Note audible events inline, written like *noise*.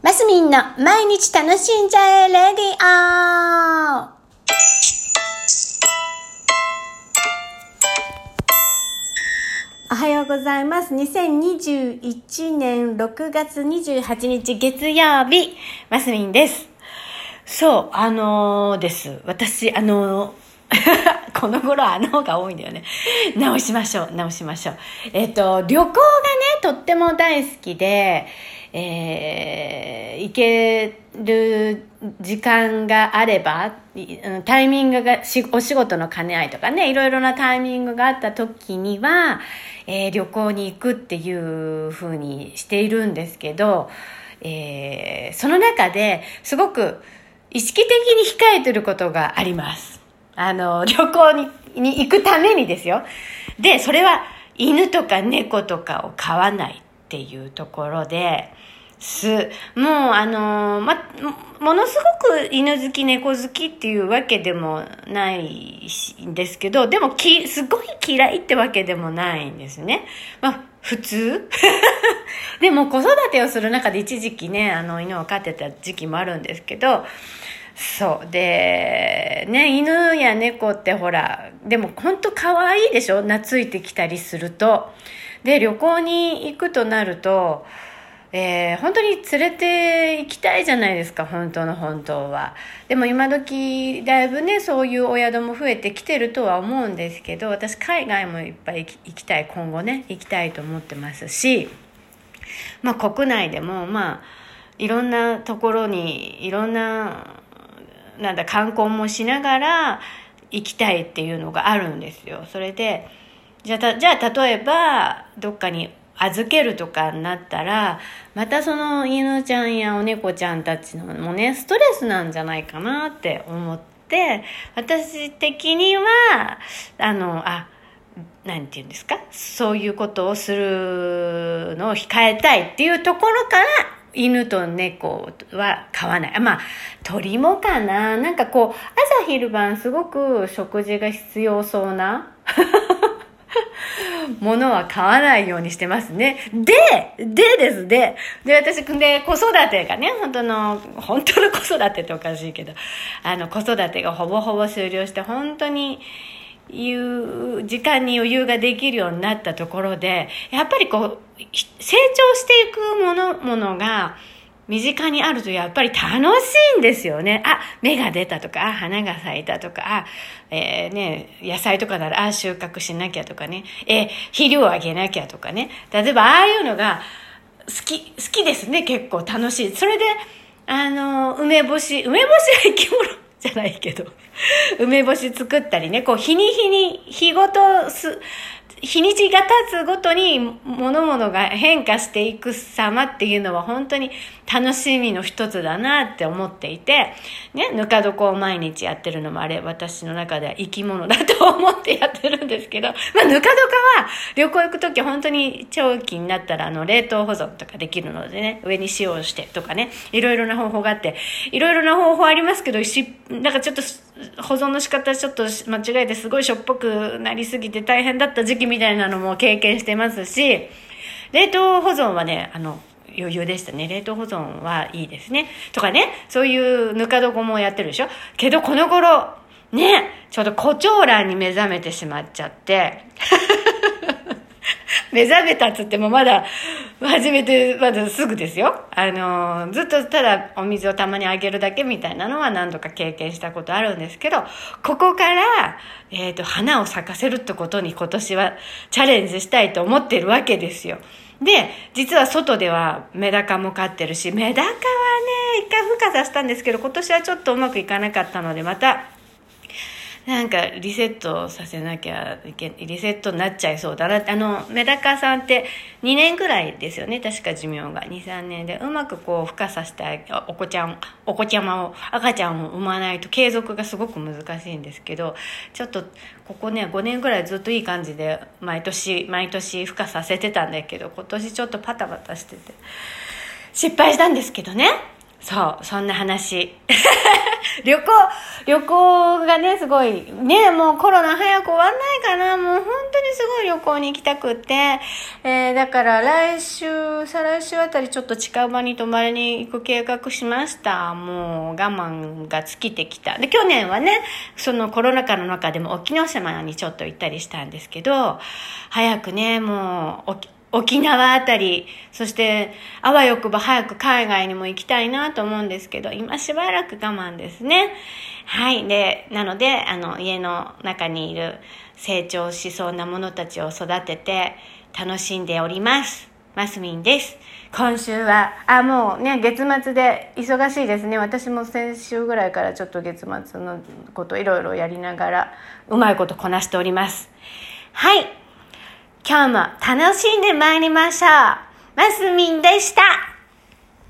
マスミンの毎日楽しんじゃえレディオおはようございます。2021年6月28日月曜日、マスミンです。そう、あのーです。私、あのーこの頃あのが多いんだよね。直しましょう、直しましょう。えっ、と、旅行がね、とっても大好きで、えー行ける時間があれば、タイミングが、お仕事の兼ね合いとかね、いろいろなタイミングがあった時には、えー旅行に行くっていう風にしているんですけど、えーその中ですごく意識的に控えてることがあります。あの、旅行にに行くためにですよ。で、それは犬とか猫とかを飼わないっていうところで、す。もう、あの、ま、ものすごく犬好き、猫好きっていうわけでもないんですけど、でもき、すごい嫌いってわけでもないんですね。まあ、普通？*laughs* でも子育てをする中で一時期ね、あの、犬を飼ってた時期もあるんですけど、そう。で、ね、犬や猫ってほら、でも本当可愛いでしょ？懐いてきたりすると。で、旅行に行くとなると、えー本当に連れて行きたいじゃないですか、本当の本当は。でも今時、だいぶね、そういうお宿も増えてきてるとは思うんですけど、私海外もいっぱい行きたい、今後ね、行きたいと思ってますし、まあ国内でも、まあ、いろんなところに、いろんな、なんだ、観光もしながら行きたいっていうのがあるんですよ。それで、じゃあ、じゃあ例えば、どっかに預けるとかになったら、またその犬ちゃんやお猫ちゃんたちのもね、ストレスなんじゃないかなって思って、私的には、あの、あ、なんて言うんですか？そういうことをするのを控えたいっていうところから、犬と猫は飼わない。まあ、鳥もかななんかこう、朝昼晩すごく食事が必要そうな *laughs* ものは買わないようにしてますね。で、でです、で、で、私、で、子育てがね、本当の、本当の子育てっておかしいけど、あの、子育てがほぼほぼ終了して、本当に、いう時間に余裕ができるようになったところで、やっぱりこう、成長していくもの、ものが、身近にあるとやっぱり楽しいんですよね。あ、芽が出たとか、あ、花が咲いたとか、あ、えーね、野菜とかなら、あ、収穫しなきゃとかね、えー肥料をあげなきゃとかね。例えば、ああいうのが好き、好きですね、結構楽しい。それで、あの、梅干し、梅干しは生き物 *laughs* じゃないけど、梅干し作ったりね、こう、日に日に、日ごとす、日にちが経つごとに物々が変化していく様っていうのは本当に楽しみの一つだなって思っていて、ね、ぬか床を毎日やってるのもあれ、私の中では生き物だと思ってやってるんですけど、まあ、ぬか床は旅行行くとき本当に長期になったらあの冷凍保存とかできるのでね、上に塩をしてとかね、いろいろな方法があって、いろいろな方法ありますけど、し、なんかちょっと保存の仕方ちょっと間違えてすごいしょっぽくなりすぎて大変だった時期みたいなのも経験してますし、冷凍保存はね、あの、余裕でしたね。冷凍保存はいいですね。とかね、そういうぬか床もやってるでしょけどこの頃、ね、ちょうど胡蝶蘭に目覚めてしまっちゃって、*laughs* 目覚めたっつってもまだ始めてまだすぐですよ。あのずっとただお水をたまにあげるだけみたいなのは何度か経験したことあるんですけどここから、えー、と花を咲かせるってことに今年はチャレンジしたいと思ってるわけですよ。で実は外ではメダカも飼ってるしメダカはね一回孵化させたんですけど今年はちょっとうまくいかなかったのでまたなんかリセットさせなきゃいけ、リセットになっちゃいそうだなって。あの、メダカさんって2年くらいですよね。確か寿命が。2、3年で。うまくこう、孵化させてお子ちゃん、お子ちゃまを、赤ちゃんを産まないと継続がすごく難しいんですけど、ちょっと、ここね、5年くらいずっといい感じで、毎年、毎年孵化させてたんだけど、今年ちょっとパタパタしてて、失敗したんですけどね。そう、そんな話。*laughs* 旅行、旅行がね、すごい、ね、もうコロナ早く終わんないかな。もう本当にすごい旅行に行きたくって、えー、だから来週、再来週あたりちょっと近場に泊まりに行く計画しました。もう我慢が尽きてきた。で、去年はね、そのコロナ禍の中でも沖ノ島にちょっと行ったりしたんですけど、早くね、もう、沖縄あたり、そしてあわよくば早く海外にも行きたいなと思うんですけど、今しばらく我慢ですね。はい。で、なので、あの、家の中にいる成長しそうなものたちを育てて楽しんでおります。マスミンです。今週は、あ、もうね、月末で忙しいですね。私も先週ぐらいからちょっと月末のこといろいろやりながら、うまいことこなしております。はい。今日も楽しんでまいりましょう。マスミンでした。